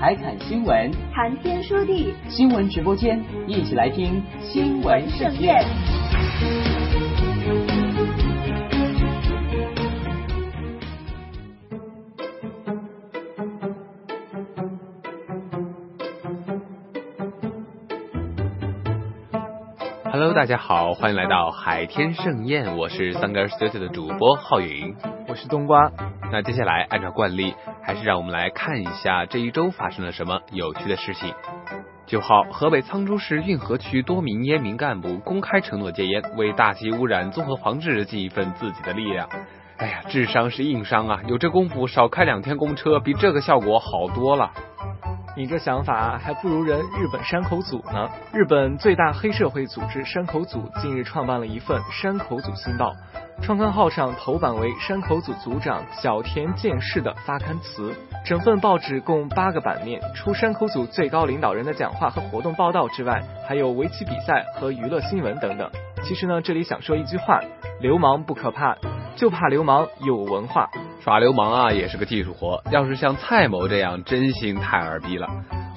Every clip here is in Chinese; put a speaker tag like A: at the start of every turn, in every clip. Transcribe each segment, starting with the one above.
A: 海侃新闻，
B: 谈天说地，
A: 新闻直播间，一起来听新闻盛宴。
C: Hello，大家好，欢迎来到海天盛宴，我是三个 Studio 的主播浩云，
D: 我是冬瓜。
C: 那接下来按照惯例，还是让我们来看一下这一周发生了什么有趣的事情。九号，河北沧州市运河区多名烟民干部公开承诺戒烟，为大气污染综合防治尽一份自己的力量。哎呀，智商是硬伤啊！有这功夫，少开两天公车，比这个效果好多了。
D: 你这想法还不如人日本山口组呢。日本最大黑社会组织山口组近日创办了一份《山口组新报》，创刊号上头版为山口组组长小田健士的发刊词。整份报纸共八个版面，除山口组最高领导人的讲话和活动报道之外，还有围棋比赛和娱乐新闻等等。其实呢，这里想说一句话：流氓不可怕，就怕流氓有文化。
C: 耍流氓啊，也是个技术活。要是像蔡某这样，真心太二逼了。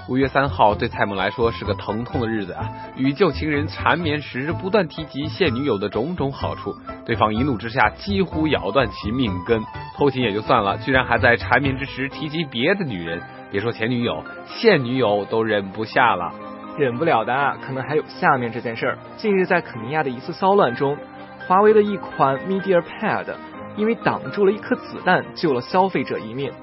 C: 五月三号对蔡某来说是个疼痛的日子啊！与旧情人缠绵时，不断提及现女友的种种好处，对方一怒之下几乎咬断其命根。偷情也就算了，居然还在缠绵之时提及别的女人，别说前女友，现女友都忍不下了。
D: 忍不了的，可能还有下面这件事儿。近日在肯尼亚的一次骚乱中，华为的一款 Media Pad。因为挡住了一颗子弹，救了消费者一命。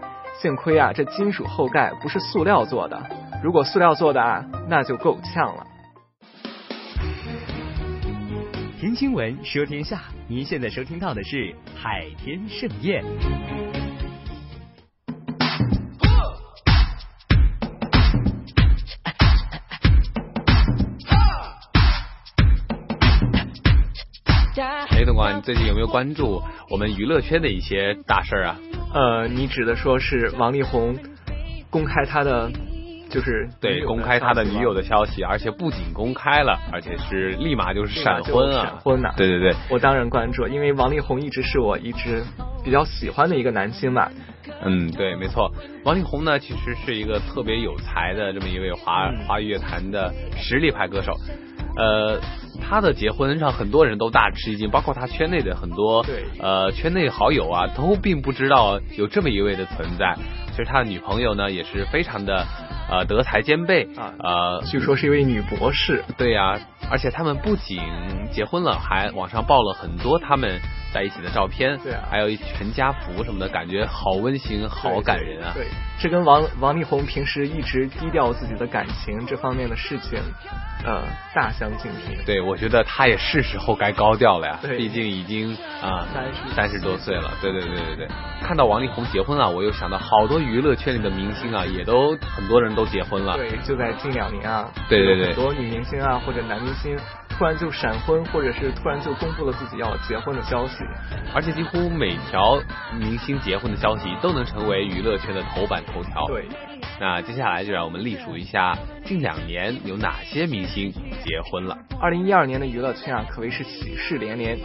D: 幸亏啊，这金属后盖不是塑料做的。如果塑料做的啊，那就够呛了。
E: 听新闻，说天下。您现在收听到的是海天盛宴。
C: 哎，总管，你最近有没有关注我们娱乐圈的一些大事儿啊？
D: 呃，你指的说是王力宏公开他的，就是
C: 对，公开他的女友的消息，而且不仅公开了，而且是立马就是闪婚啊！
D: 闪婚呐！
C: 对对对，
D: 我当然关注，因为王力宏一直是我一直比较喜欢的一个男星嘛。
C: 嗯，对，没错，王力宏呢，其实是一个特别有才的这么一位华华语乐坛的实力派歌手。呃，他的结婚让很多人都大吃一惊，包括他圈内的很多呃圈内好友啊，都并不知道有这么一位的存在。其实他的女朋友呢，也是非常的呃德才兼备啊，呃，
D: 据说是一位女博士。
C: 对呀，而且他们不仅结婚了，还网上爆了很多他们。在一起的照片，
D: 对啊，
C: 还有一全家福什么的，感觉好温馨，好感人啊。
D: 对，这跟王王力宏平时一直低调自己的感情这方面的事情，呃，大相径庭。
C: 对，我觉得他也是时候该高调了呀，
D: 对，
C: 毕竟已经啊
D: 三十
C: 三十多岁了。对对对对对，看到王力宏结婚了，我又想到好多娱乐圈里的明星啊，也都很多人都结婚了。
D: 对，就在近两年啊，
C: 对对对，
D: 很多女明星啊或者男明星。突然就闪婚，或者是突然就公布了自己要结婚的消息，
C: 而且几乎每条明星结婚的消息都能成为娱乐圈的头版头条。
D: 对，
C: 那接下来就让我们历数一下近两年有哪些明星结婚了。
D: 二零一二年的娱乐圈啊，可谓是喜事连连。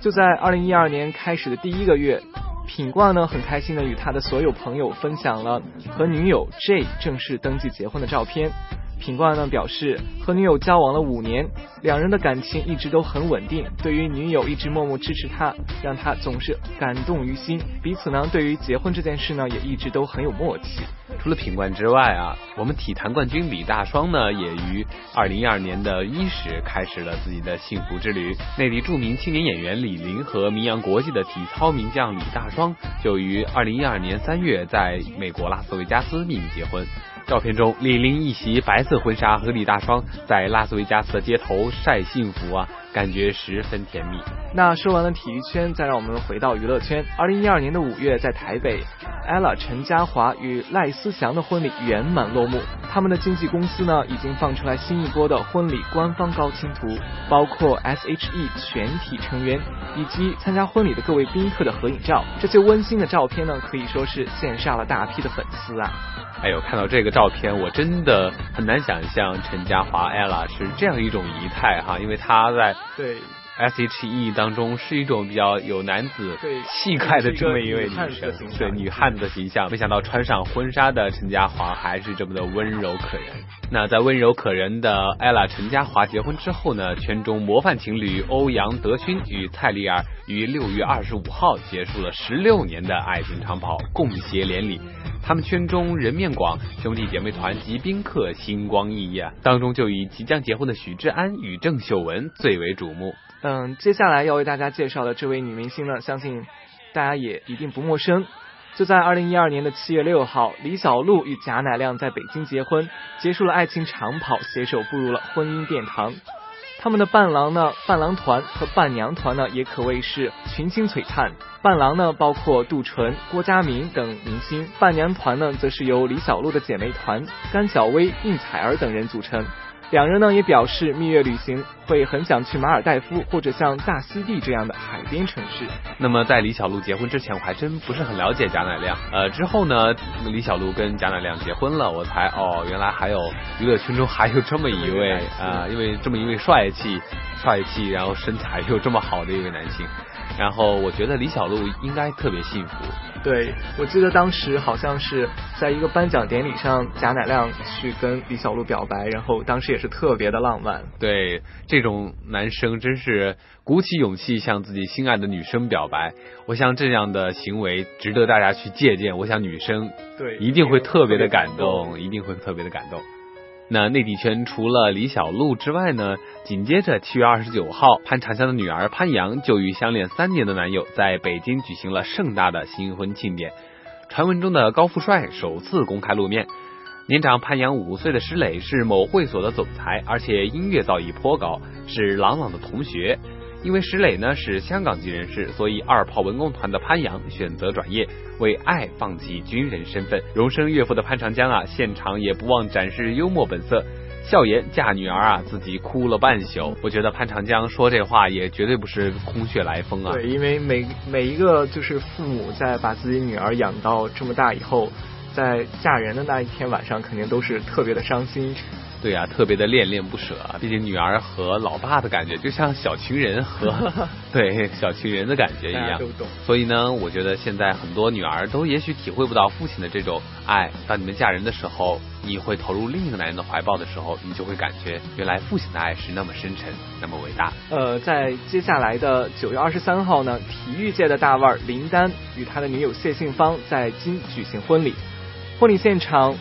D: 就在二零一二年开始的第一个月，品冠呢很开心的与他的所有朋友分享了和女友 J 正式登记结婚的照片。品冠呢表示，和女友交往了五年，两人的感情一直都很稳定。对于女友一直默默支持他，让他总是感动于心。彼此呢，对于结婚这件事呢，也一直都很有默契。
C: 除了品冠之外啊，我们体坛冠军李大双呢，也于二零一二年的伊始开始了自己的幸福之旅。内地著名青年演员李林和名扬国际的体操名将李大双，就于二零一二年三月在美国拉斯维加斯秘密结婚。照片中，李玲一袭白色婚纱和李大双在拉斯维加斯的街头晒幸福啊，感觉十分甜蜜。
D: 那说完了体育圈，再让我们回到娱乐圈。二零一二年的五月，在台北，ella 陈嘉华与赖思祥的婚礼圆满落幕。他们的经纪公司呢，已经放出来新一波的婚礼官方高清图，包括 S.H.E 全体成员以及参加婚礼的各位宾客的合影照。这些温馨的照片呢，可以说是羡煞了大批的粉丝啊。
C: 哎呦，看到这个照片，我真的很难想象陈嘉华 ella 是这样一种仪态哈，因为她在
D: 对
C: S.H.E 当中是一种比较有男子气概的这么一位女生，对女汉子的形象。没想到穿上婚纱的陈嘉华还是这么的温柔可人。那在温柔可人的 ella 陈嘉华结婚之后呢，圈中模范情侣欧阳德勋与蔡丽儿于六月二十五号结束了十六年的爱情长跑，共携连理。他们圈中人面广，兄弟姐妹团及宾客星光熠熠啊！当中就以即将结婚的许志安与郑秀文最为瞩目。
D: 嗯，接下来要为大家介绍的这位女明星呢，相信大家也一定不陌生。就在二零一二年的七月六号，李小璐与贾乃亮在北京结婚，结束了爱情长跑，携手步入了婚姻殿堂。他们的伴郎呢，伴郎团和伴娘团呢，也可谓是群星璀璨。伴郎呢，包括杜淳、郭嘉明等明星；伴娘团呢，则是由李小璐的姐妹团甘晓薇、应采儿等人组成。两人呢也表示，蜜月旅行会很想去马尔代夫或者像大溪地这样的海边城市。
C: 那么在李小璐结婚之前，我还真不是很了解贾乃亮。呃，之后呢，李小璐跟贾乃亮结婚了，我才哦，原来还有娱乐圈中还有这么一位 啊，因为这么一位帅气、帅气，然后身材又这么好的一位男性。然后我觉得李小璐应该特别幸福。
D: 对，我记得当时好像是在一个颁奖典礼上，贾乃亮去跟李小璐表白，然后当时也是特别的浪漫。
C: 对，这种男生真是鼓起勇气向自己心爱的女生表白，我想这样的行为值得大家去借鉴。我想女生
D: 对
C: 一定会特别的感动，一定会特别的感动。那内地圈除了李小璐之外呢？紧接着七月二十九号，潘长江的女儿潘阳就与相恋三年的男友在北京举行了盛大的新婚庆典。传闻中的高富帅首次公开露面。年长潘阳五岁的石磊是某会所的总裁，而且音乐造诣颇高，是郎朗的同学。因为石磊呢是香港籍人士，所以二炮文工团的潘阳选择转业，为爱放弃军人身份，荣升岳父的潘长江啊，现场也不忘展示幽默本色，笑言嫁女儿啊，自己哭了半宿。我觉得潘长江说这话也绝对不是空穴来风啊。
D: 对，因为每每一个就是父母在把自己女儿养到这么大以后，在嫁人的那一天晚上，肯定都是特别的伤心。
C: 对啊，特别的恋恋不舍。毕竟女儿和老爸的感觉，就像小情人和 对小情人的感觉一样。所以呢，我觉得现在很多女儿都也许体会不到父亲的这种爱。当你们嫁人的时候，你会投入另一个男人的怀抱的时候，你就会感觉原来父亲的爱是那么深沉，那么伟大。
D: 呃，在接下来的九月二十三号呢，体育界的大腕林丹与他的女友谢杏芳在京举行婚礼，婚礼现场。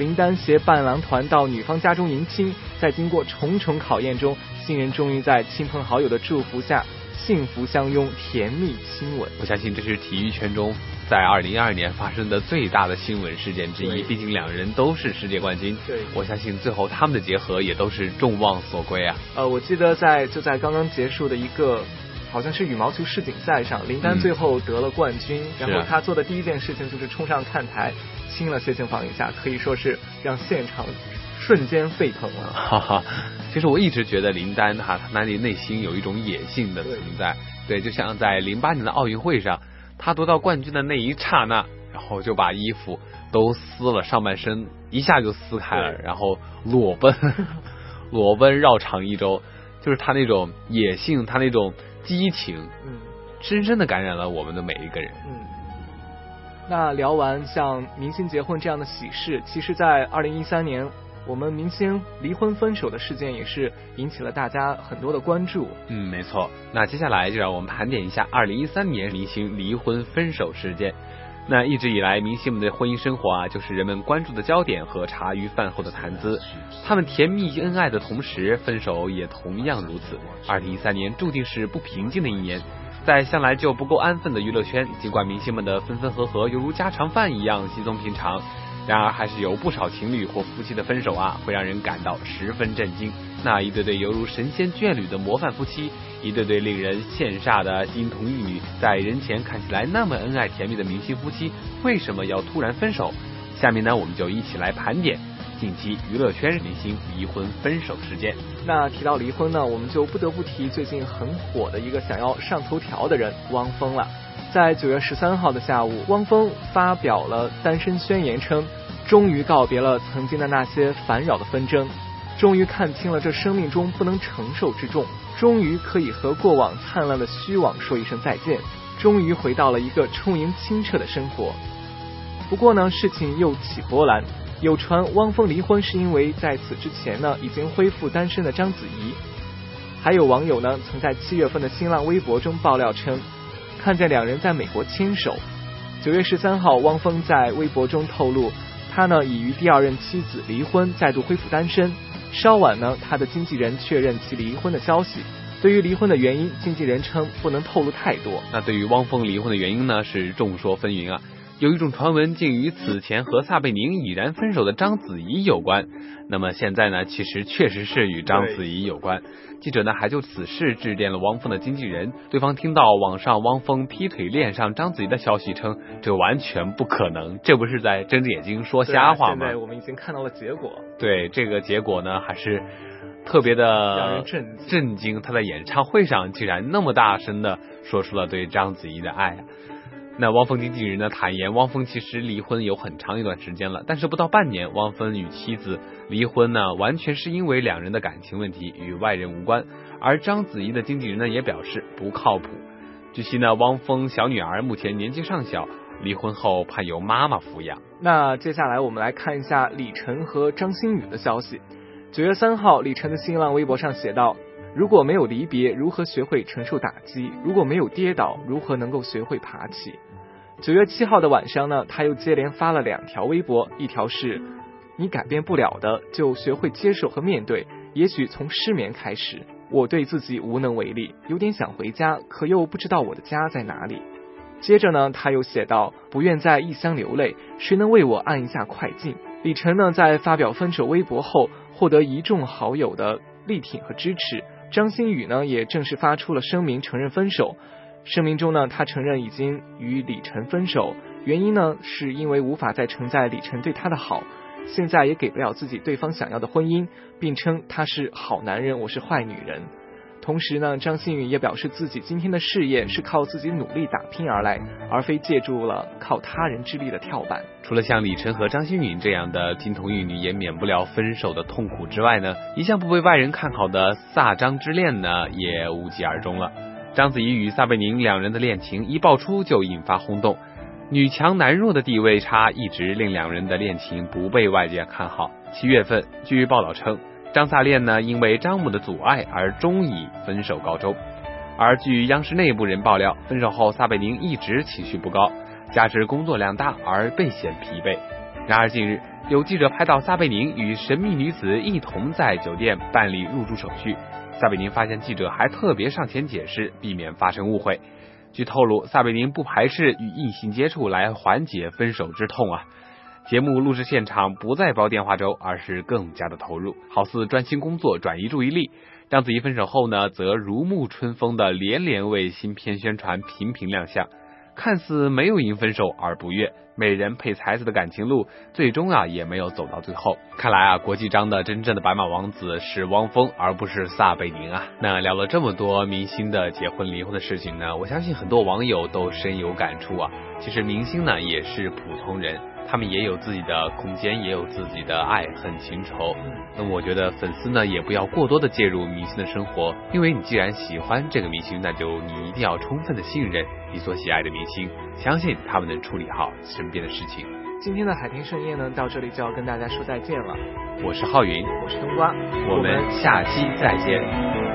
D: 林丹携伴郎团到女方家中迎亲，在经过重重考验中，新人终于在亲朋好友的祝福下幸福相拥，甜蜜亲吻。
C: 我相信这是体育圈中在二零一二年发生的最大的新闻事件之一。毕竟两人都是世界冠军，
D: 对，
C: 我相信最后他们的结合也都是众望所归啊。
D: 呃，我记得在就在刚刚结束的一个。好像是羽毛球世锦赛上，林丹最后得了冠军，然后他做的第一件事情就是冲上看台亲了谢杏芳一下，可以说是让现场瞬间沸腾了。
C: 哈哈，其实我一直觉得林丹哈，他那里内心有一种野性的存在，对，就像在零八年的奥运会上，他夺到冠军的那一刹那，然后就把衣服都撕了，上半身一下就撕开了，然后裸奔，裸奔绕场一周，就是他那种野性，他那种。激情，嗯，深深的感染了我们的每一个人。
D: 嗯，那聊完像明星结婚这样的喜事，其实，在二零一三年，我们明星离婚分手的事件也是引起了大家很多的关注。
C: 嗯，没错。那接下来就让我们盘点一下二零一三年明星离婚分手事件。那一直以来，明星们的婚姻生活啊，就是人们关注的焦点和茶余饭后的谈资。他们甜蜜恩爱的同时，分手也同样如此。二零一三年注定是不平静的一年，在向来就不够安分的娱乐圈，尽管明星们的分分合合犹如家常饭一样稀松平常，然而还是有不少情侣或夫妻的分手啊，会让人感到十分震惊。那一对对犹如神仙眷侣的模范夫妻。一对对令人羡煞的金童玉女，在人前看起来那么恩爱甜蜜的明星夫妻，为什么要突然分手？下面呢，我们就一起来盘点近期娱乐圈明星离婚分手事件。
D: 那提到离婚呢，我们就不得不提最近很火的一个想要上头条的人汪峰了。在九月十三号的下午，汪峰发表了单身宣言，称终于告别了曾经的那些烦扰的纷争。终于看清了这生命中不能承受之重，终于可以和过往灿烂的虚妄说一声再见，终于回到了一个充盈清澈的生活。不过呢，事情又起波澜，有传汪峰离婚是因为在此之前呢已经恢复单身的章子怡。还有网友呢曾在七月份的新浪微博中爆料称，看见两人在美国牵手。九月十三号，汪峰在微博中透露，他呢已与第二任妻子离婚，再度恢复单身。稍晚呢，他的经纪人确认其离婚的消息。对于离婚的原因，经纪人称不能透露太多。
C: 那对于汪峰离婚的原因呢，是众说纷纭啊。有一种传闻竟与此前和撒贝宁已然分手的章子怡有关。那么现在呢，其实确实是与章子怡有关。记者呢还就此事致电了汪峰的经纪人，对方听到网上汪峰劈腿恋上章子怡的消息，称这完全不可能，这不是在睁着眼睛说瞎话
D: 吗？现在我们已经看到了结果。
C: 对这个结果呢，还是特别的
D: 让人震
C: 震惊。他在演唱会上竟然那么大声的说出了对章子怡的爱。那汪峰经纪人呢坦言，汪峰其实离婚有很长一段时间了，但是不到半年，汪峰与妻子离婚呢，完全是因为两人的感情问题，与外人无关。而章子怡的经纪人呢也表示不靠谱。据悉呢，汪峰小女儿目前年纪尚小，离婚后盼由妈妈抚养。
D: 那接下来我们来看一下李晨和张馨予的消息。九月三号，李晨的新浪微博上写道：“如果没有离别，如何学会承受打击？如果没有跌倒，如何能够学会爬起？”九月七号的晚上呢，他又接连发了两条微博，一条是“你改变不了的，就学会接受和面对，也许从失眠开始，我对自己无能为力，有点想回家，可又不知道我的家在哪里。”接着呢，他又写道：“不愿在异乡流泪，谁能为我按一下快进？”李晨呢，在发表分手微博后，获得一众好友的力挺和支持。张馨予呢，也正式发出了声明，承认分手。声明中呢，她承认已经与李晨分手，原因呢是因为无法再承载李晨对她的好，现在也给不了自己对方想要的婚姻，并称他是好男人，我是坏女人。同时呢，张馨予也表示自己今天的事业是靠自己努力打拼而来，而非借助了靠他人之力的跳板。
C: 除了像李晨和张馨予这样的金童玉女也免不了分手的痛苦之外呢，一向不被外人看好的撒张之恋呢，也无疾而终了。章子怡与撒贝宁两人的恋情一爆出就引发轰动，女强男弱的地位差一直令两人的恋情不被外界看好。七月份，据报道称，张萨恋呢因为张母的阻碍而终以分手告终。而据央视内部人爆料，分手后撒贝宁一直情绪不高，加之工作量大而倍显疲惫。然而近日，有记者拍到撒贝宁与神秘女子一同在酒店办理入住手续。撒贝宁发现记者还特别上前解释，避免发生误会。据透露，撒贝宁不排斥与异性接触来缓解分手之痛啊。节目录制现场不再煲电话粥，而是更加的投入，好似专心工作，转移注意力。章子怡分手后呢，则如沐春风的连连为新片宣传，频频亮相。看似没有因分手而不悦，美人配才子的感情路，最终啊也没有走到最后。看来啊，国际章的真正的白马王子是汪峰，而不是撒贝宁啊。那聊了这么多明星的结婚离婚的事情呢，我相信很多网友都深有感触啊。其实明星呢也是普通人。他们也有自己的空间，也有自己的爱恨情仇。那么我觉得粉丝呢，也不要过多的介入明星的生活，因为你既然喜欢这个明星，那就你一定要充分的信任你所喜爱的明星，相信他们能处理好身边的事情。
D: 今天的海天盛宴呢，到这里就要跟大家说再见了。
C: 我是浩云，
D: 我是冬瓜，
C: 我们下期再见。